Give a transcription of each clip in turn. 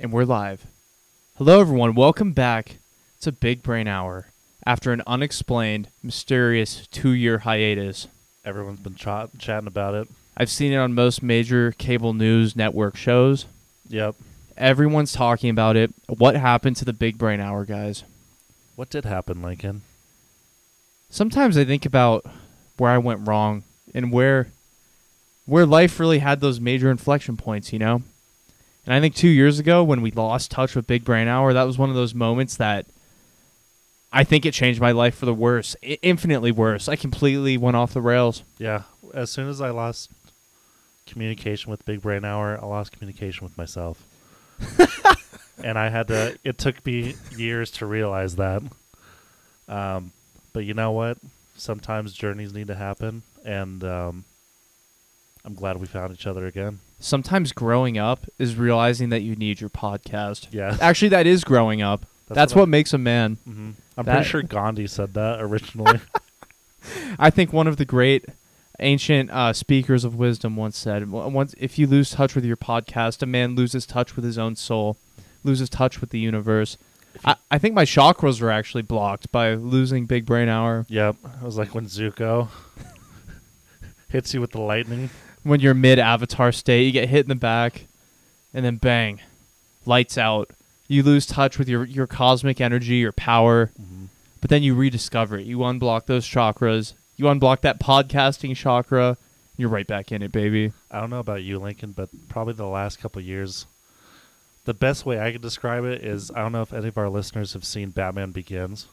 And we're live. Hello, everyone. Welcome back to Big Brain Hour after an unexplained, mysterious two year hiatus. Everyone's been ch- chatting about it. I've seen it on most major cable news network shows. Yep. Everyone's talking about it. What happened to the Big Brain Hour, guys? What did happen, Lincoln? Sometimes I think about where I went wrong and where where life really had those major inflection points, you know? And I think 2 years ago when we lost touch with Big Brain Hour, that was one of those moments that I think it changed my life for the worse, I- infinitely worse. I completely went off the rails. Yeah. As soon as I lost communication with Big Brain Hour, I lost communication with myself. and I had to. It took me years to realize that. Um, but you know what? Sometimes journeys need to happen, and um, I'm glad we found each other again. Sometimes growing up is realizing that you need your podcast. Yeah. Actually, that is growing up. That's, what, makes a man. hmm I'm That- pretty sure Gandhi said that originally. I think one of the great ancient uh, speakers of wisdom once said, "Once if you lose touch with your podcast, a man loses touch with his own soul, loses touch with the universe." I, I think my chakras were actually blocked by losing Big Brain Hour. yep. It was like when Zuko hits you with the lightning. When you're mid Avatar state, you get hit in the back, and then bang, lights out. You lose touch with your your cosmic energy, your power, mm-hmm. but then you rediscover it. You unblock those chakras. You unblock that podcasting chakra. You're right back in it, baby. I don't know about you, Lincoln, but probably the last couple years, the best way I could describe it is I don't know if any of our listeners have seen Batman Begins.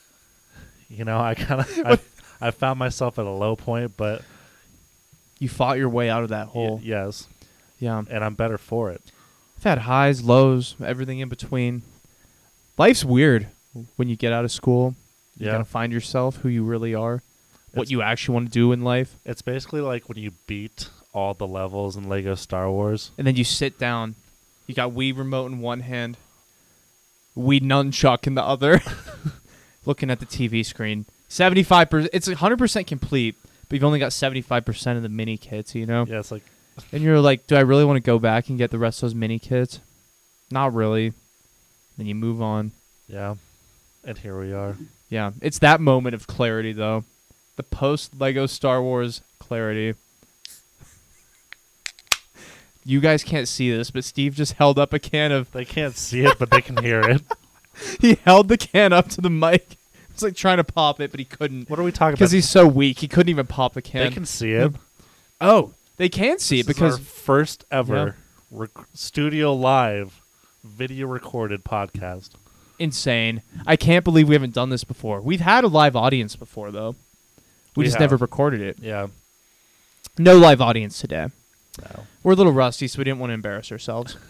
you know, I kind of I, I found myself at a low point, but You fought your way out of that y- hole. yes, Yeah. and I'm better for it. I've had highs, lows, everything in between. Life's weird when you get out of school. You Yeah. gotta find yourself, who you really are, what you actually want to do in life, It's basically like when you beat all the levels in Lego Star Wars. and then you sit down. You got Wii remote in one hand, Wii nunchuck in the other, looking at the TV screen. Seventy-five percent. It's hundred percent complete, but you've only got seventy-five percent of the mini kits. You know, Yeah, it's like and you're like, do I really want to go back and get the rest of those mini kits? Not really. Then you move on. yeah, and here we are. Yeah, it's that moment of clarity, though. The post Lego Star Wars clarity. You guys can't see this, but Steve just held up a can of. They can't see it, but they can hear it. He held the can up to the mic. Like trying to pop it, but he couldn't What are we talking about? because he's so weak. He couldn't even pop the can. They can see it. Mm. oh, they can see it This is because our first ever rec- studio live video recorded podcast. insane. I can't believe we haven't done this before. We've had a live audience before, though. We, We just have. never recorded it. Yeah. No live audience today. No. We're a little rusty, so we didn't want to embarrass ourselves.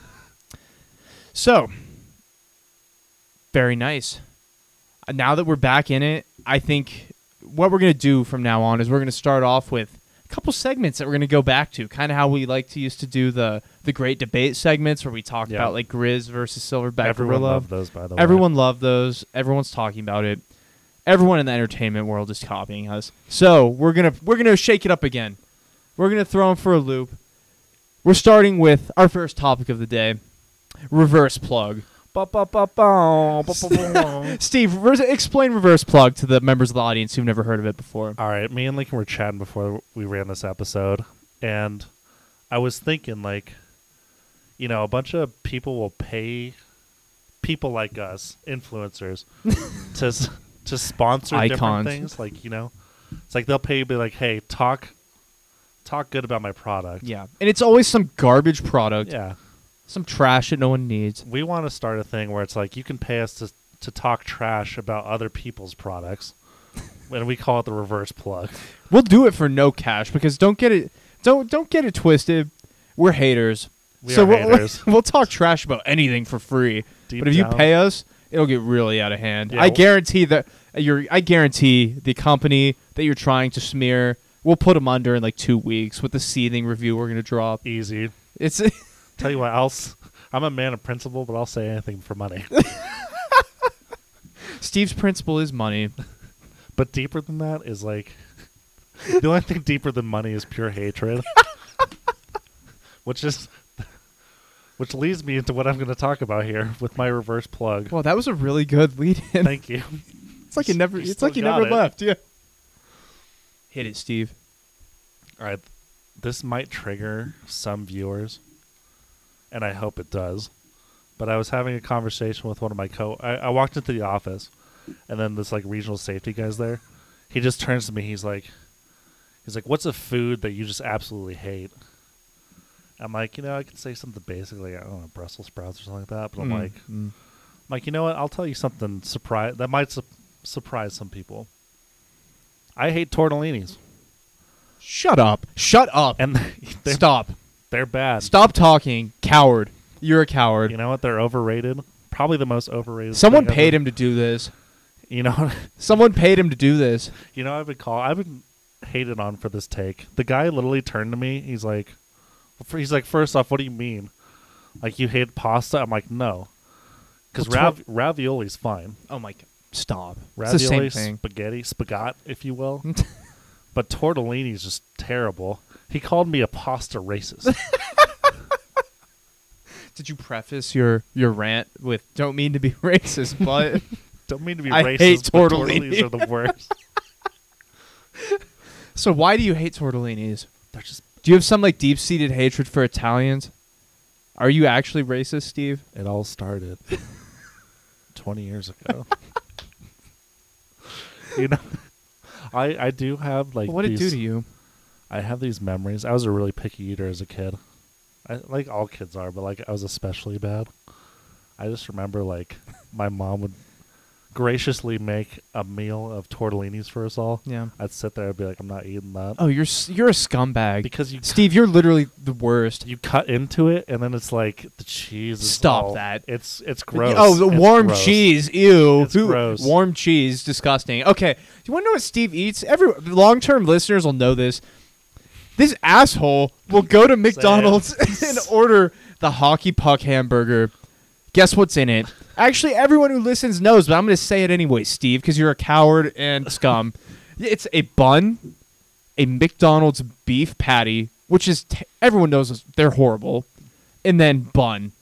So, very nice. Now that we're back in it, I think what we're going to do from now on is we're going to start off with a couple segments that we're going to go back to, kind of how we like to used to do the the great debate segments where we talk Yeah. about like Grizz versus Silverback Everyone Gorilla. loved those, by the way. Everyone loved those. Everyone's talking about it. Everyone in the entertainment world is copying us. So we're gonna we're gonna shake it up again. We're gonna throw them for a loop. We're starting with our first topic of the day: reverse plug. Steve, reverse, explain reverse plug to the members of the audience who've never heard of it before. All right, me and Lincoln were chatting before we ran this episode, and I was thinking, like, you know, a bunch of people will pay people like us, influencers, to to sponsor Icons. different things. Like, you know, it's like they'll pay you, be like, hey, talk, talk good about my product. Yeah, and it's always some garbage product, Yeah. Some trash that no one needs. We want to start a thing where it's like you can pay us to to talk trash about other people's products, and we call it the reverse plug. We'll do it for no cash because don't get it don't don't get it twisted. We're haters. We so are we'll, haters. we'll talk trash about anything for free. Deep but if you pay us, it'll get really out of hand. Yeah, I guarantee that uh, you're. I guarantee the company that you're trying to smear, we'll put them under in like two weeks with the seething review we're gonna drop. easy. It's Tell you what, I'll. s- I'm a man of principle, but I'll say anything for money. Steve's principle is money. but deeper than that is like the only thing deeper than money is pure hatred, which is which leads me into what I'm going to talk about here with my reverse plug. Well, that was a really good lead in. Thank you. It's like you never. You It's like you never it. left. Yeah. Hit it, Steve. All right, this might trigger some viewers, and I hope it does. But I was having a conversation with one of my co. I, I walked into the office, and then this like regional safety guy's there. He just turns to me. He's like, he's like, "What's a food that you just absolutely hate?" I'm like, you know, I could say something basically, I don't know, Brussels sprouts or something like that. But I'm Mm, like, mm. I'm like, you know what? I'll tell you something surprise that might su- surprise some people. I hate tortellinis, shut up. Shut up. and they're, Stop. They're bad. Stop talking, coward. You're a coward. You know what? They're overrated. Probably the most overrated. Someone paid ever. him to do this. You know, Someone paid him to do this. you know. I've been called. I've been hated on for this take. The guy literally turned to me. He's like, he's like, first off, what do you mean? Like you hate pasta? I'm like, no, because Well, rav- ravioli's fine. Oh my god. Stop. Ravioli, it's the same thing. spaghetti, spagat, if you will. but tortellini's just terrible. He called me a pasta racist. Did you preface your your rant with "Don't mean to be racist, but Don't mean to be I racist, hate but tortellini. tortellinis are the worst. so why do you hate tortellinis? They're just. Do you have some like deep seated hatred for Italians? Are you actually racist, Steve? It all started twenty years ago. you know, I I do have like what did it do to you? I have these memories. I was a really picky eater as a kid. I like all kids are, but like I was especially bad. I just remember like my mom would graciously make a meal of tortellinis for us all. Yeah. I'd sit there and be like, I'm not eating that Oh, you're s- you're a scumbag. because you Steve, you're literally the worst. you cut into it and then it's like the cheese. Is Stop all- that. It's it's gross. Oh, the It's warm gross. cheese. Ew. It's Who- gross. Warm cheese. Disgusting. Okay. Do you want to know what Steve eats? Every long term listeners will know this. This asshole will go to McDonald's and order the hockey puck hamburger. Guess what's in it? Actually, everyone who listens knows, but I'm going to say it anyway, Steve, because you're a coward and scum. It's a bun, a McDonald's beef patty, which is t- everyone knows they're horrible, and then bun,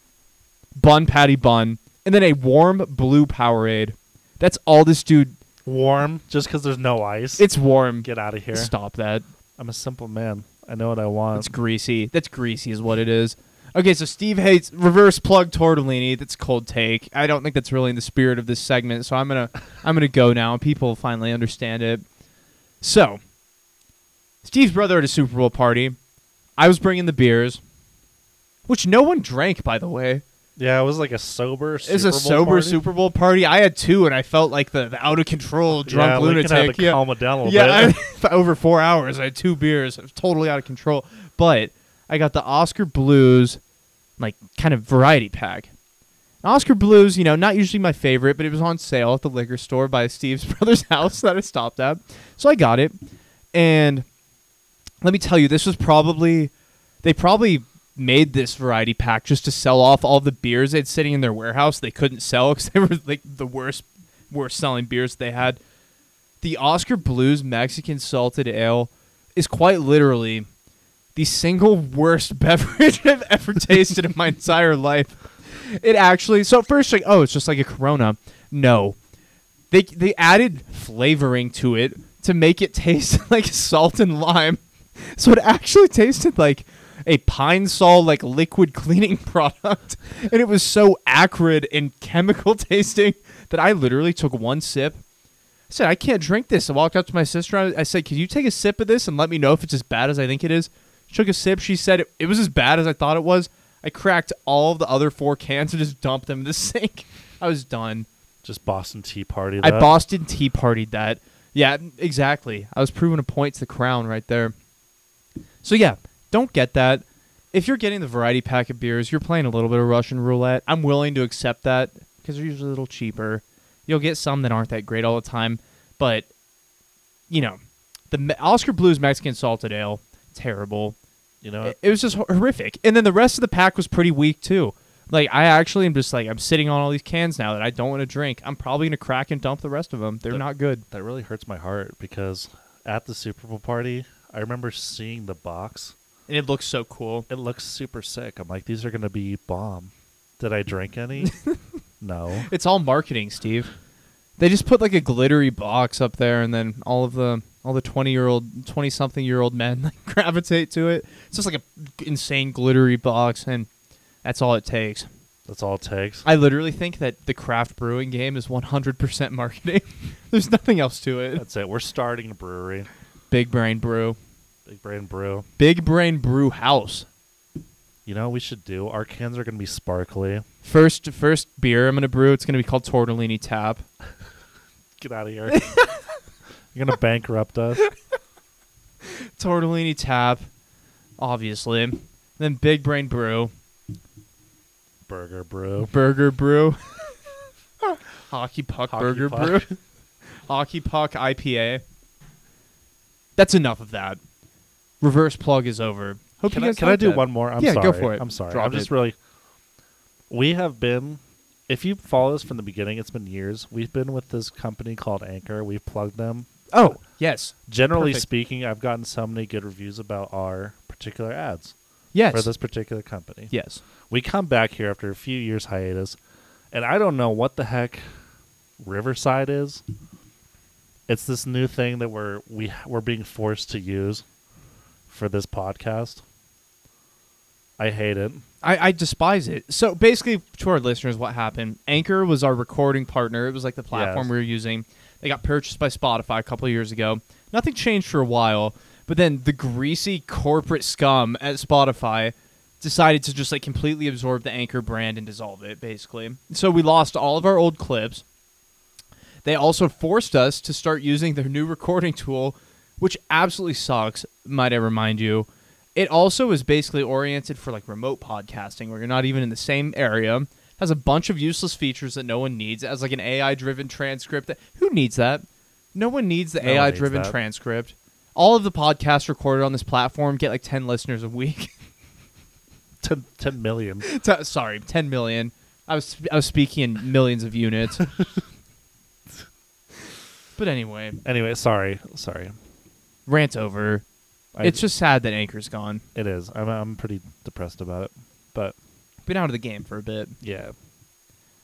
bun patty bun, and then a warm blue Powerade. That's all this dude. Warm, just because there's no ice. It's warm. Get out of here. Stop that. I'm a simple man. I know what I want. That's greasy. That's greasy, is what it is. Okay, so Steve hates reverse plug tortellini. That's cold take. I don't think that's really in the spirit of this segment, so I'm gonna I'm gonna go now. People finally understand it. So, Steve's brother at a Super Bowl party. I was bringing the beers, which no one drank, by the way. yeah, it was like a sober. It was a Bowl sober party. Super Bowl party. I had two, and I felt like the, the out of control drunk yeah, lunatic. Had to yeah, calm it down a little yeah. bit. I, over four hours, I had two beers. I was totally out of control. But I got the Oskar Blues, like kind of variety pack. Oskar Blues, you know, not usually my favorite, but it was on sale at the liquor store by Steve's brother's house that I stopped at. So I got it. And let me tell you, this was probably, they probably made this variety pack just to sell off all the beers they'd sitting in their warehouse they couldn't sell because they were like the worst, worst selling beers they had. The Oskar Blues Mexican Salted Ale is quite literally the single worst beverage I've ever tasted in my entire life. It actually so first like oh it's just like a Corona. No, they they added flavoring to it to make it taste like salt and lime. So it actually tasted like a pine sol like liquid cleaning product, and it was so acrid and chemical tasting that I literally took one sip. I said I can't drink this. I walked up to my sister. I, I said, "Can you take a sip of this and let me know if it's as bad as I think it is?" Took a sip. She said it, it was as bad as I thought it was. I cracked all the other four cans and just dumped them in the sink. I was done. Just Boston Tea Party. I. Boston Tea Partied that. Yeah, exactly. I was proving a point to the crown right there. So yeah, don't get that. If you're getting the variety pack of beers, you're playing a little bit of Russian roulette. I'm willing to accept that because they're usually a little cheaper. You'll get some that aren't that great all the time, but you know, the Oskar Blues Mexican Salted Ale, terrible. You know, It, it was just horrific. And then the rest of the pack was pretty weak too. Like I actually am just like I'm sitting on all these cans now that I don't want to drink. I'm probably gonna crack and dump the rest of them. They're The- not good. that really hurts my heart because at the Super Bowl party, I remember seeing the box and it looks so cool. It looks super sick. I'm like, these are gonna be bomb. Did I drink any? no. It's all marketing, Steve. They just put like a glittery box up there, and then all of the all the twenty year old, twenty something year old men like, gravitate to it. It's just like a insane glittery box, and that's all it takes. That's all it takes. I literally think that the craft brewing game is one hundred percent marketing. There's nothing else to it. That's it. We're starting a brewery. Big Brain Brew, Big Brain Brew. Big Brain Brew House. You know what we should do? Our cans are gonna be sparkly. First, first beer I'm gonna brew. It's gonna be called Tortellini Tap. Get out of here. You're gonna bankrupt us. Tortellini Tap, obviously. Then Big Brain Brew, Burger Brew. Burger Brew, Hockey Puck Hockey Burger Puck. Brew, Hockey Puck IPA. That's enough of that. Reverse plug is over. Hope Can you I, can I do that. one more? I'm Yeah, sorry. go for it. I'm sorry. Drop I'm just it. really. We have been, if you follow us from the beginning, it's been years. We've been with this company called Anchor. We've plugged them. Oh yes, Generally Perfect. speaking, I've gotten so many good reviews about our particular ads yes, for this particular company. yes. We come back here after a few years hiatus, and I don't know what the heck Riverside is. It's this new thing that we're we we're being forced to use for this podcast. I hate it. I, I despise it. So basically, to our listeners, what happened? Anchor was our recording partner. It was like the platform Yes. we were using. They got purchased by Spotify a couple years ago. Nothing changed for a while, but then the greasy corporate scum at Spotify decided to just like completely absorb the Anchor brand and dissolve it, basically. So we lost all of our old clips. They also forced us to start using their new recording tool, which absolutely sucks, might I remind you. It also is basically oriented for like remote podcasting where you're not even in the same area. Has a bunch of useless features that no one needs. It has like an AI driven transcript. That, who needs that? No one needs the No AI driven transcript. All of the podcasts recorded on this platform get like 10 listeners a week. 10, 10 million. T- Sorry, 10 million. I was I was speaking in millions of units. but anyway, Anyway, sorry, sorry. rant over. I, it's just sad that Anchor's gone. it is. I'm I'm pretty depressed about it, but Been out of the game for a bit. yeah,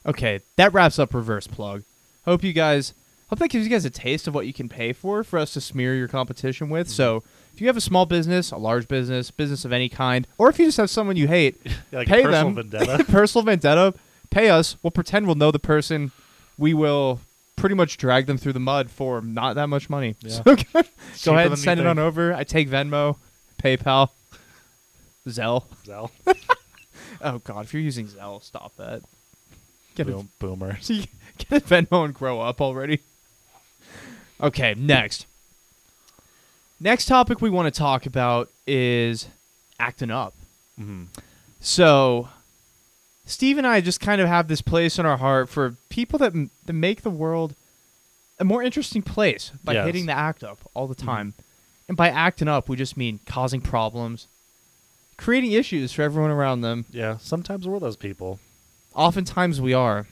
Okay, that wraps up reverse plug. Hope you guys hope that gives you guys a taste of what you can pay for for us to smear your competition with. So mm-hmm. if you have a small business, a large business, business of any kind, or if you just have someone you hate, like Pay personal them. vendetta. personal vendetta, pay us. We'll pretend we'll know the person. We will pretty much drag them through the mud for not that much money. Yeah. So go ahead and send it on over. I take Venmo, PayPal, Zelle. Zell. Oh God, if you're using Zelle, stop that. Get a Boom, boomer. So get a Venmo and grow up already. Okay, next. Next topic we want to talk about is acting up. hmm So, Steve and I just kind of have this place in our heart for people that, m- that make the world a more interesting place by Yes. hitting the act up all the Mhm. time. And by acting up, we just mean causing problems, creating issues for everyone around them. Yeah, sometimes we're those people. Oftentimes we are,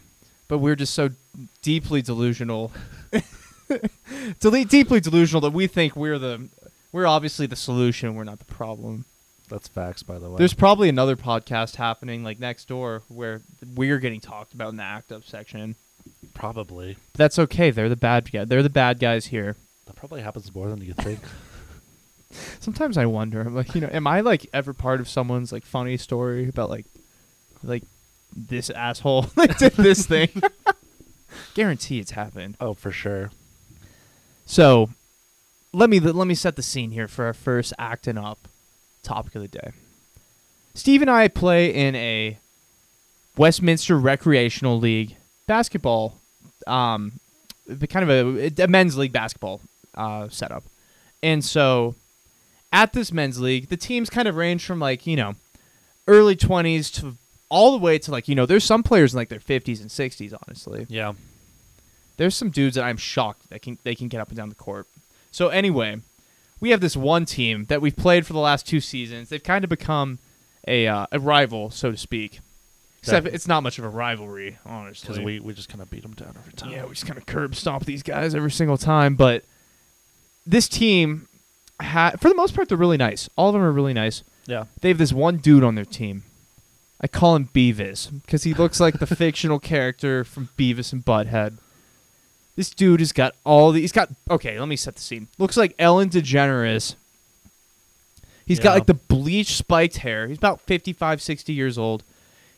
but we're just so deeply delusional. Dele- deeply delusional that we think we're the we're obviously the solution, we're not the problem. That's facts, by the way. There's probably another podcast happening like next door where we're getting talked about in the act up section. probably But that's okay. They're the bad guy. They're the bad guys here. that probably happens more than you think. Sometimes I wonder, I'm like, you know, am I like ever part of someone's like funny story about like like this asshole like did this thing? Guarantee it's happened. oh, for sure. So, let me let me set the scene here for our first acting up topic of the day. Steve and I play in a Westminster Recreational League basketball, um, kind of a, a men's league basketball uh, setup, and so at this men's league, the teams kind of range from like you know early twenties to all the way to like you know there's some players in like their fifties and sixties. Honestly, Yeah. there's some dudes that I'm shocked that can they can get up and down the court. So anyway, we have this one team that we've played for the last two seasons. They've kind of become a uh, a rival, so to speak. Except Definitely. it's not much of a rivalry, honestly. Because we, we just kind of beat them down every time. yeah, we just kind of curb stomp these guys every single time. But this team, ha- for the most part, they're really nice. All of them are really nice. Yeah. They have this one dude on their team. I call him Beavis because he looks like the fictional character from Beavis and Butthead. This dude has got all the. He's got. Okay, let me set the scene. Looks like Ellen DeGeneres. He's got like the bleach spiked hair. He's about 55, 60 years old.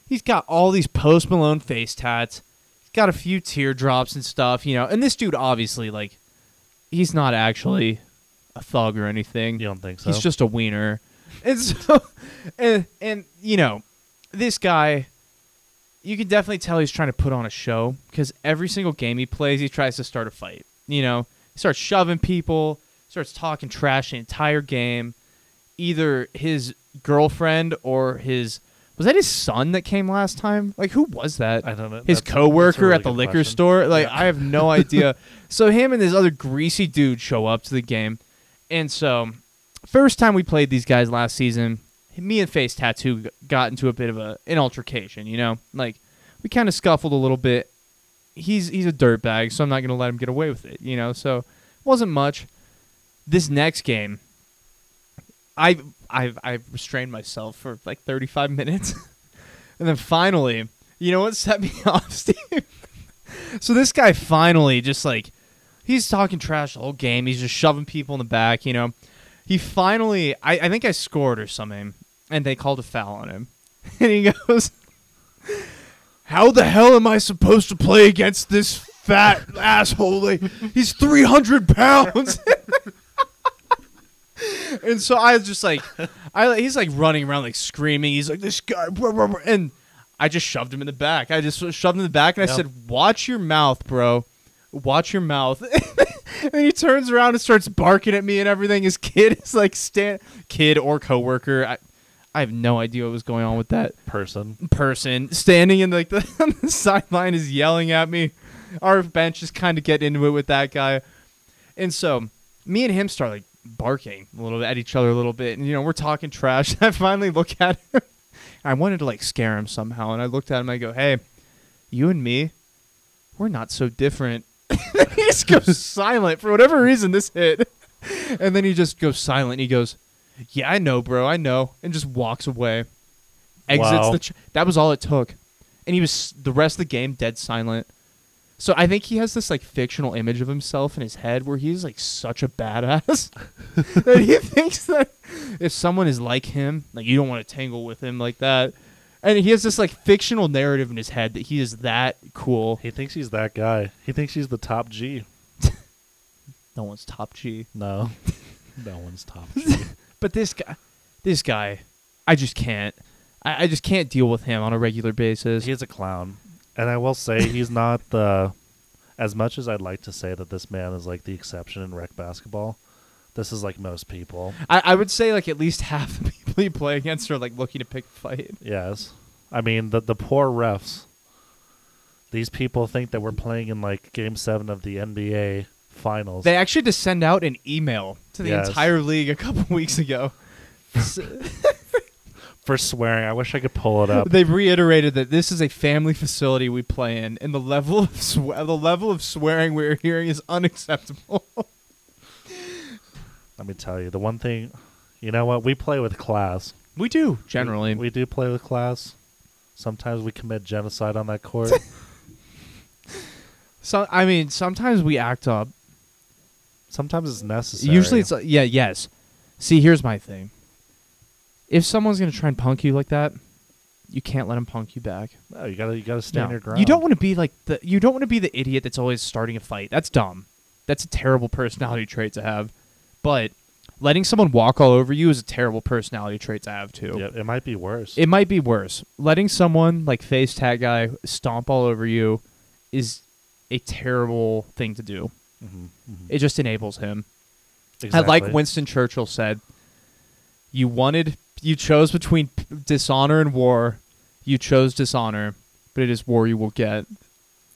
He's got all these Post Malone face tats. He's got a few teardrops and stuff, you know. And this dude, obviously, like, he's not actually a thug or anything. You don't think so? He's just a wiener. And so, and, and you know, this guy, you can definitely tell he's trying to put on a show because every single game he plays, he tries to start a fight. You know, he starts shoving people, starts talking trash the entire game. Either his girlfriend or his was that his son that came last time? Like who was that? I don't know. his That's- coworker that's really at the liquor question. store. Like Yeah. I have no idea. So him and this other greasy dude show up to the game, and so first time we played these guys last season, me and Face Tattoo got into a bit of a an altercation. You know, like we kind of scuffled a little bit. He's he's a dirtbag, so I'm not gonna let him get away with it. You know, so it wasn't much. This next game, I I've I've restrained myself for like 35 minutes, and then finally, you know what set me off, Steve? so this guy finally just like he's talking trash the whole game. He's just shoving people in the back. You know, he finally I, I think I scored or something, and they called a foul on him, and he goes, "How the hell am I supposed to play against this fat asshole? Like, he's 300 pounds." And so I was just like, I he's like running around like screaming. He's like this guy, blah, blah, blah," and I just shoved him in the back. I just shoved him in the back, and I said, "Watch your mouth, bro. Watch your mouth." and he turns around and starts barking at me and everything. His kid is like stand kid or coworker. I, I have no idea what was going on with that person. person standing in like the, on the sideline is yelling at me. Our bench is kind of getting into it with that guy, and so me and him start like barking a little bit at each other a little bit, and you know we're talking trash. I finally look at him. I wanted to like scare him somehow, and I looked at him. I go, "Hey, you and me, we're not so different." he just goes silent for whatever reason. This hit, and then he just goes silent. He goes, "Yeah, I know, bro. I know," and just walks away. Exits Wow. the. Ch- that was all it took, and he was the rest of the game dead silent. So I think he has this like fictional image of himself in his head where he's like such a badass that he thinks that if someone is like him, like you don't want to tangle with him like that. And he has this like fictional narrative in his head that he is that cool. He thinks he's that guy. He thinks he's the top G. No one's top G. No. no one's top G. But this guy, this guy, I just can't. I, I just can't deal with him on a regular basis. He's a clown. And I will say he's not the as much as I'd like to say that this man is like the exception in rec basketball, this is like most people. I, I would say like at least half the people play against are like looking to pick a fight. Yes. I mean the the poor refs. These people think that we're playing in like game seven of the NBA finals. They actually to send out an email to the Yes. entire league a couple weeks ago. for swearing. I wish I could pull it up. They've reiterated that this is a family facility we play in, and the level of swe- the level of swearing we're hearing is unacceptable. Let me tell you, the one thing you know what, we play with class. we do generally. We, we do play with class. Sometimes we commit genocide on that court. so I mean, sometimes we act up. Sometimes it's necessary. Usually it's yeah, yes. See, here's my thing. If someone's gonna try and punk you like that, you can't let them punk you back. no, you gotta you gotta stand No. your ground. You don't want to be like the you don't want to be the idiot that's always starting a fight. That's dumb. That's a terrible personality trait to have. But letting someone walk all over you is a terrible personality trait to have too. Yeah, it might be worse. It might be worse. Letting someone like face tag guy stomp all over you is a terrible thing to do. Mhm, mhm. It just enables him. Exactly. I like Winston Churchill said, "You wanted, you chose between p- dishonor and war. You chose dishonor, but it is war you will get.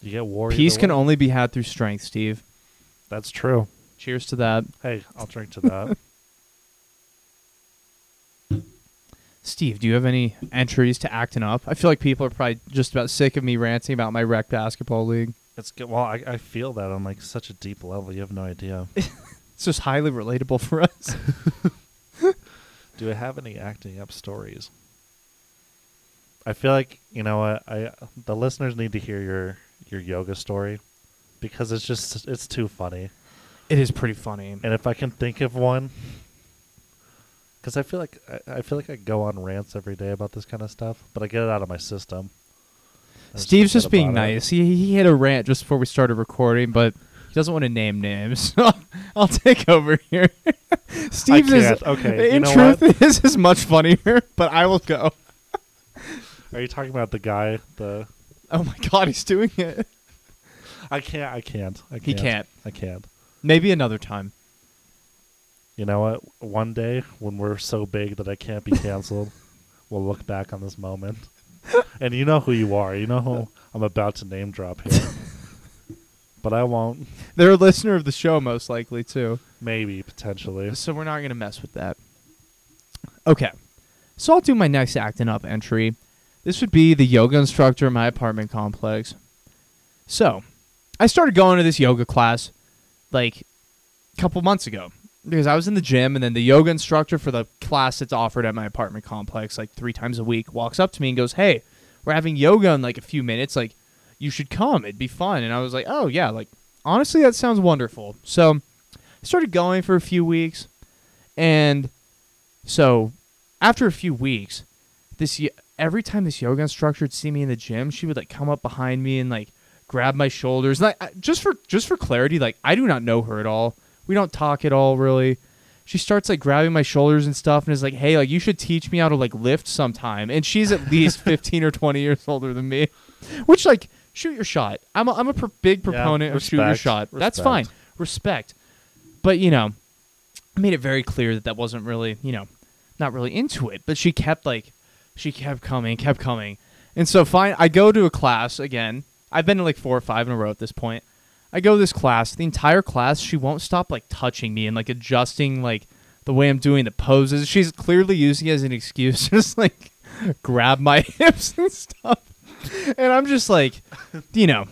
you get war. Peace can only be had through strength." Steve, That's true. cheers to that. Hey, I'll drink to that. Steve, do you have any entries to acting up? I feel like people are probably just about sick of me ranting about my rec basketball league. it's good. Well, I, I feel that on like such a deep level. You have no idea. It's just highly relatable for us. Do I have any acting up stories? I feel like you know what I the listeners need to hear your your yoga story because it's just it's too funny. It is pretty funny. And if I can think of one, because I feel like I, I feel like I go on rants every day about this kind of stuff, but I get it out of my system. I Steve's forget just being it. nice. He he had a rant just before we started recording, but he doesn't want to name names. So I'll take over here. Steve is. Okay, in truth this is much funnier, but I will go. Are you talking about the guy? The Oh my god, he's doing it. I can't. I can't. I can't. He can't. I can't. Maybe another time. You know what? One day when we're so big that I can't be canceled, we'll look back on this moment. And you know who you are. You know who I'm about to name drop here. but I won't. They're a listener of the show most likely too. Maybe potentially. So we're not going to mess with that. Okay. So I'll do my next acting up entry. This would be the yoga instructor in my apartment complex. So, I started going to this yoga class like a couple months ago because I was in the gym and then the yoga instructor for the class that's offered at my apartment complex like 3 times a week walks up to me and goes, "Hey, we're having yoga in like a few minutes. Like you should come. It'd be fun." And I was like, "Oh, yeah, like honestly that sounds wonderful." So, I started going for a few weeks and so after a few weeks this every time this yoga instructor would see me in the gym she would like come up behind me and like grab my shoulders like just for just for clarity like i do not know her at all we don't talk at all really she starts like grabbing my shoulders and stuff and is like hey like you should teach me how to like lift sometime and she's at least 15 or 20 years older than me which like shoot your shot i'm a, I'm a pr- big Yeah, proponent of shoot your respect, shot that's fine respect but you know I made it very clear that that wasn't really, you know, not really into it. But she kept like, she kept coming, kept coming, and so fine. I go to a class again. I've been to like four or five in a row at this point. I go to this class. The entire class, she won't stop like touching me and like adjusting like the way I'm doing the poses. She's clearly using it as an excuse, to just like grab my hips and stuff. And I'm just like, you know,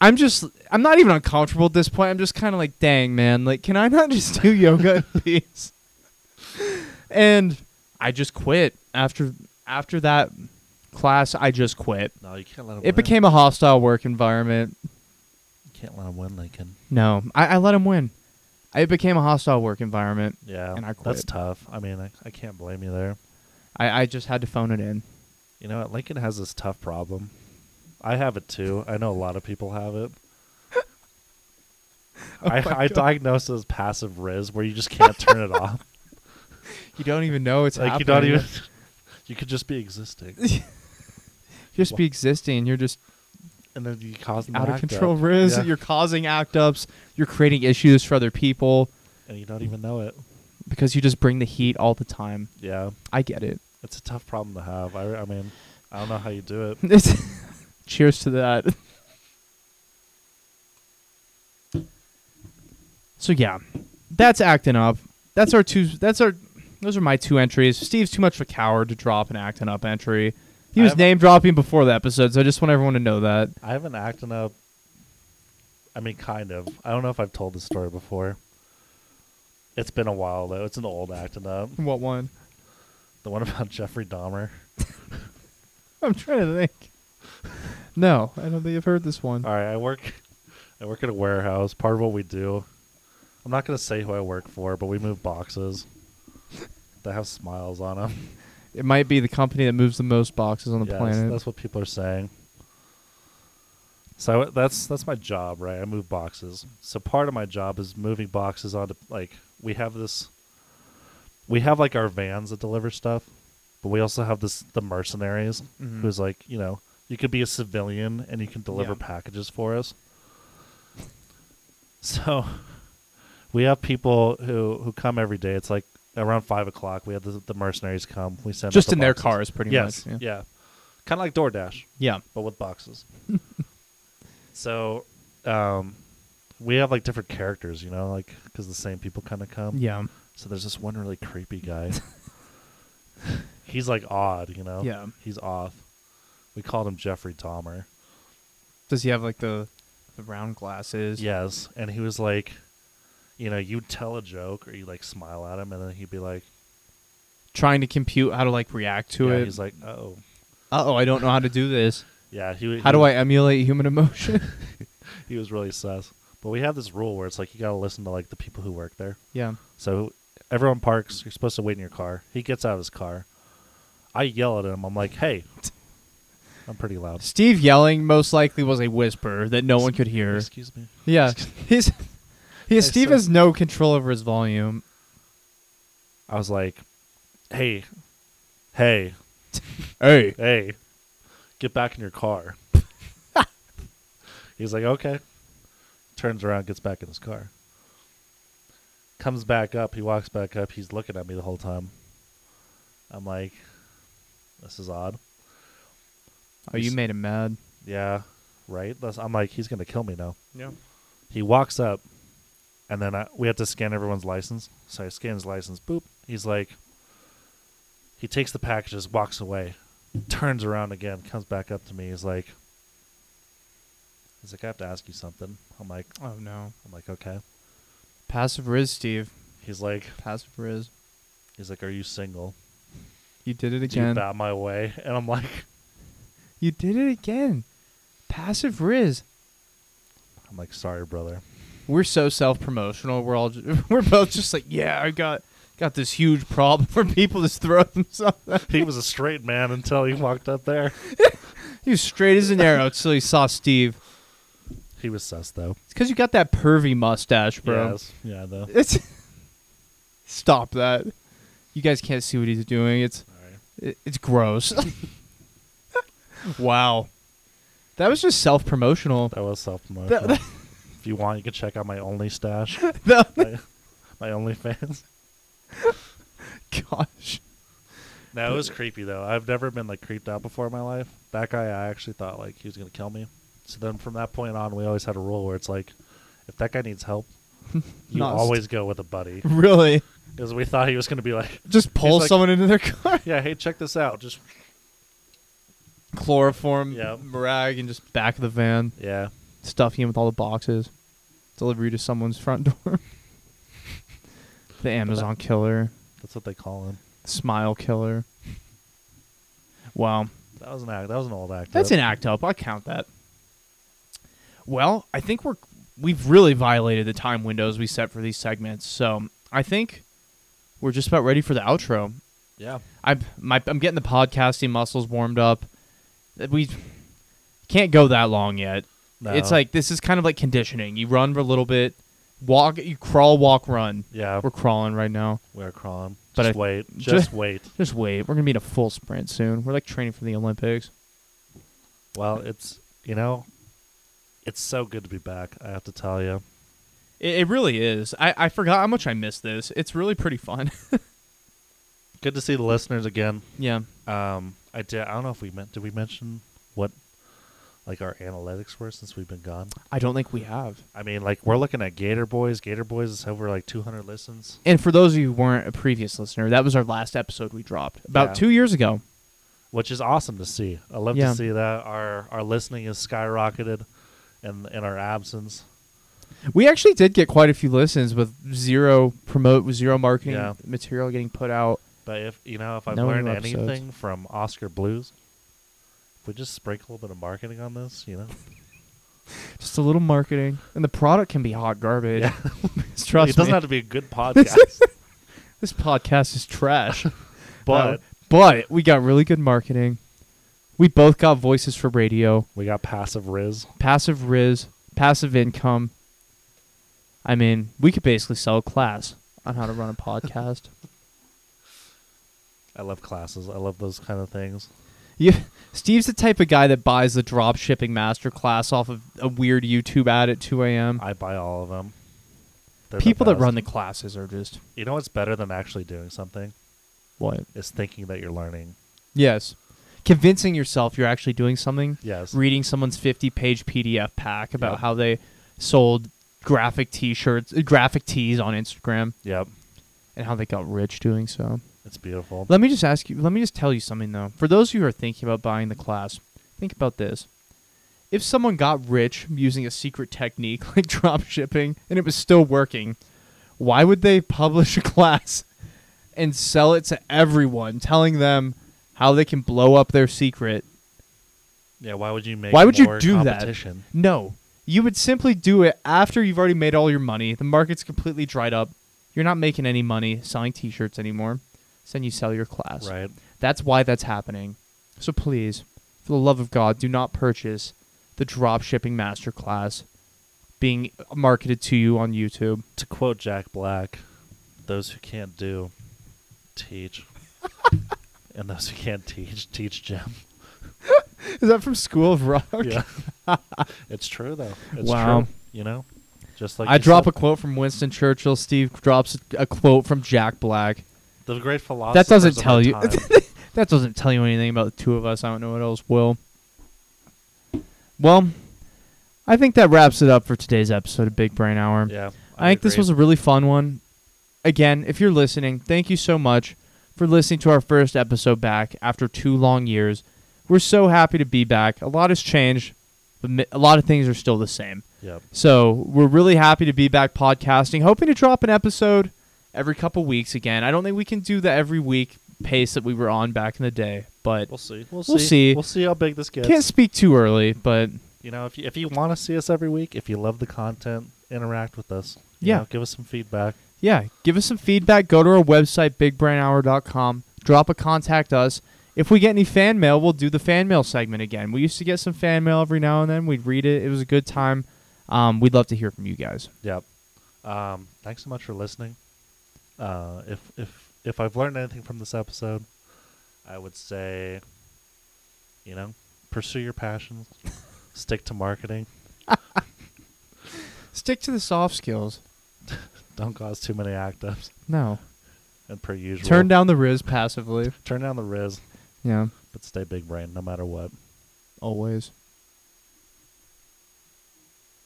I'm just I'm not even uncomfortable at this point. I'm just kind of like, dang man, like can I not just do yoga in peace? And I just quit after after that class. I just quit. No, you can't let him It win. became a hostile work environment. Can't let him win, Lincoln. No, I, I let him win. It became a hostile work environment. Yeah, And I quit. that's tough. I mean, I, I can't blame you there. I, I just had to phone it in. You know what? Lincoln has this tough problem. I have it too. I know a lot of people have it. Oh I, I God. diagnosed it as passive Riz, where you just can't turn it off. You don't even know it's like you don't even. You could just be existing, just be existing. You're just and then you cause them out of control, up. Riz. Yeah. You're causing act ups. You're creating issues for other people and you don't even know it. because you just bring the heat all the time. Yeah, I get it. it's a tough problem to have. I, I mean, I don't know how you do it. Cheers to that. So yeah, that's acting up. That's our two. That's our. Those are my two entries. Steve's too much of a coward to drop an acting up entry. He I was name dropping before the episode, so I just want everyone to know that. I haven't acted up. I mean, kind of. I don't know if I've told this story before. It's been a while though. It's an old acting up. What one? The one about Jeffrey Dahmer. I'm trying to think. No, I don't think I've heard this one. All right, I work. I work at a warehouse. Part of what we do. I'm not gonna say who I work for, but we move boxes that have smiles on them. It might be the company that moves the most boxes on the Yes, planet. That's what people are saying. So I- that's that's my job, right? I move boxes. So part of my job is moving boxes onto like we have this. We have like our vans that deliver stuff, but we also have this the mercenaries Mhm. who's like you know you could be a civilian and you can deliver Yeah. packages for us. So we have people who who come every day. It's like around five o'clock. We had the, the mercenaries come. We sent Just the in their cars, pretty yes, much. yeah, kind of like DoorDash Yeah. but with boxes. so, um, we have like different characters, you know, like because the same people kind of come. Yeah. So there's this one really creepy guy. He's like odd, you know. Yeah. He's off. We called him Jeffrey Dahmer. Does he have like the the round glasses? Yes, and he was like, you know, you'd tell a joke or you like smile at him, and then he'd be like, trying to compute how to like react to yeah, it. He's like, oh, Uh oh, I don't know how to do this. yeah. He, How do I emulate human emotion? He was really sus. But we have this rule where it's like you gotta listen to like the people who work there. yeah. So everyone parks. You're supposed to wait in your car. He gets out of his car. I yell at him. I'm like, hey. I'm pretty loud. Steve yelling most likely was a whisper that no one could hear. Excuse me. Yeah. He's he, Hey, Steve sir. has no control over his volume. I was like, hey, hey, Hey. hey, get back in your car. He's like, okay. Turns around, gets back in his car. Comes back up. He walks back up. He's looking at me the whole time. I'm like, this is odd. Oh, you made him mad. Yeah, right. That's, I'm like, he's gonna kill me now. Yeah. He walks up, and then I, we have to scan everyone's license. So I scan his license. Boop. He's like, he takes the packages, walks away, turns around again, comes back up to me. He's like, he's like, I have to ask you something. I'm like, Oh no. I'm like, okay. Passive Riz, Steve. He's like, Passive Riz. he's like, are you single? You did it Do you again. bat my way? And I'm like, You did it again. Passive Riz. I'm like, sorry, brother. We're so self promotional. We're all we're both just like, yeah, I got got this huge problem for people to throw themselves. At. He was a straight man until he walked up there. He was straight as an arrow until he saw Steve. He was sus though. It's because you got that pervy mustache, bro. Yes. Yeah, though. It's stop that. You guys can't see what he's doing. It's right. it, it's gross. wow, that was just self promotional. That was self promotion. That- if you want, you can check out my only stash, that- my, my OnlyFans. gosh, No, it was creepy though. I've never been like creeped out before in my life. That guy, I actually thought like he was gonna kill me. So then from that point on, we always had a rule where it's like, if that guy needs help, you Not always go with a buddy. really? Because we thought he was gonna be like, Just pull like- someone into their car, yeah, hey, check this out. Just chloroform, Yep. rag, and just back of the van, yeah, stuff you in with all the boxes, deliver you to someone's front door. the Amazon killer, that's what they call him. smile killer. Wow. That was an act. That was an old act. That's an act up. I'll count that. Well, I think we're we've really violated the time windows we set for these segments. So I think we're just about ready for the outro. Yeah. I'm my I'm getting the podcasting muscles warmed up. We can't go that long yet. No. It's like this is kind of like conditioning. You run for a little bit, walk, you crawl, walk, run. yeah, We're crawling right now. we're crawling. But just I- wait. ju- Just wait. Just wait. We're gonna be in a full sprint soon. We're like training for the Olympics. Well, it's you know, it's so good to be back. I have to tell you. It, it really is. I, I forgot how much I missed this. It's really pretty fun. Good to see the listeners again. yeah. Um, I did. I don't know if we meant. Did we mention what, like our analytics were since we've been gone? I don't think we have. I mean, like we're looking at Gator Boys. Gator Boys is over like 200 listens, And for those of you who weren't a previous listener, that was our last episode we dropped about Yeah. two years ago. which is awesome to see. I love Yeah. to see that our our listening is skyrocketed, in in our absence. We actually did get quite a few listens with zero promote, with zero marketing Yeah. material getting put out. But if you know, if I've No learned anything from Oskar Blues, we just sprinkle a little bit of marketing on this, you know, Just a little marketing, and the product can be hot garbage. Yeah. Trust it doesn't me. have to be a good podcast, this podcast is trash. but Uh, but we got really good marketing. We both got voices for radio. we got passive Riz. passive riz, passive income. I mean, we could basically sell a class on how to run a podcast. I love classes. I love those kind of things. You, Steve's the type of guy that buys the drop shipping master class off of a weird YouTube ad at 2 a.m. I buy all of them. They're the People that run the classes are just You know what's better than actually doing something what? is thinking that you're learning. Yes, convincing yourself you're actually doing something. Yes. Reading someone's 50-page PDF pack about Yep. how they sold graphic T-shirts, uh, graphic tees on Instagram, Yep. and how they got rich doing so. It's beautiful. Let me just ask you. Let me just tell you something though. For those of you who are thinking about buying the class, think about this. If someone got rich using a secret technique like drop shipping and it was still working, why would they publish a class and sell it to everyone, telling them how they can blow up their secret. Yeah, why would you make Why would you do that? No. You would simply do it after you've already made all your money. The market's completely dried up. You're not making any money selling t shirts anymore. Then you sell your class. Right. That's why that's happening. So please, for the love of God, do not purchase the drop shipping masterclass being marketed to you on YouTube. To quote Jack Black, those who can't do, teach. and those who can't teach, teach gym. Is that from School of Rock? Yeah. it's true though. It's Wow. true. You know? Just like I drop a quote from Winston Churchill. Steve drops a quote from Jack Black. The great philosopher. That doesn't tell you. that doesn't tell you anything about the two of us. I don't know what else will. Well, I think that wraps it up for today's episode of Big Brain Hour. yeah. I, think this was a really fun one. Again, if you're listening, thank you so much for listening to our first episode back after two long years. We're so happy to be back. A lot has changed, but a lot of things are still the same. Yep. So we're really happy to be back podcasting. Hoping to drop an episode every couple weeks again. I don't think we can do the every week pace that we were on back in the day, but We'll see. We'll, We'll see. see. We'll see how big this gets. can't speak too early. But You know, if you, if you want to see us every week, if you love the content, interact with us. You Yeah. know, give us some feedback. yeah, give us some feedback. Go to our website, bigbrainhour.com. Drop a contact us. If we get any fan mail, we'll do the fan mail segment again. We used to get some fan mail every now and then. We'd read it. It was a good time. Um, we'd love to hear from you guys. Yep. Um, thanks so much for listening. Uh, if if if I've learned anything from this episode, I would say, you know, pursue your passions, stick to marketing, Stick to the soft skills. don't cause too many act ups, No. and per usual, Turn down the Riz passively. turn down the riz, Yeah, but stay big brain no matter what. always.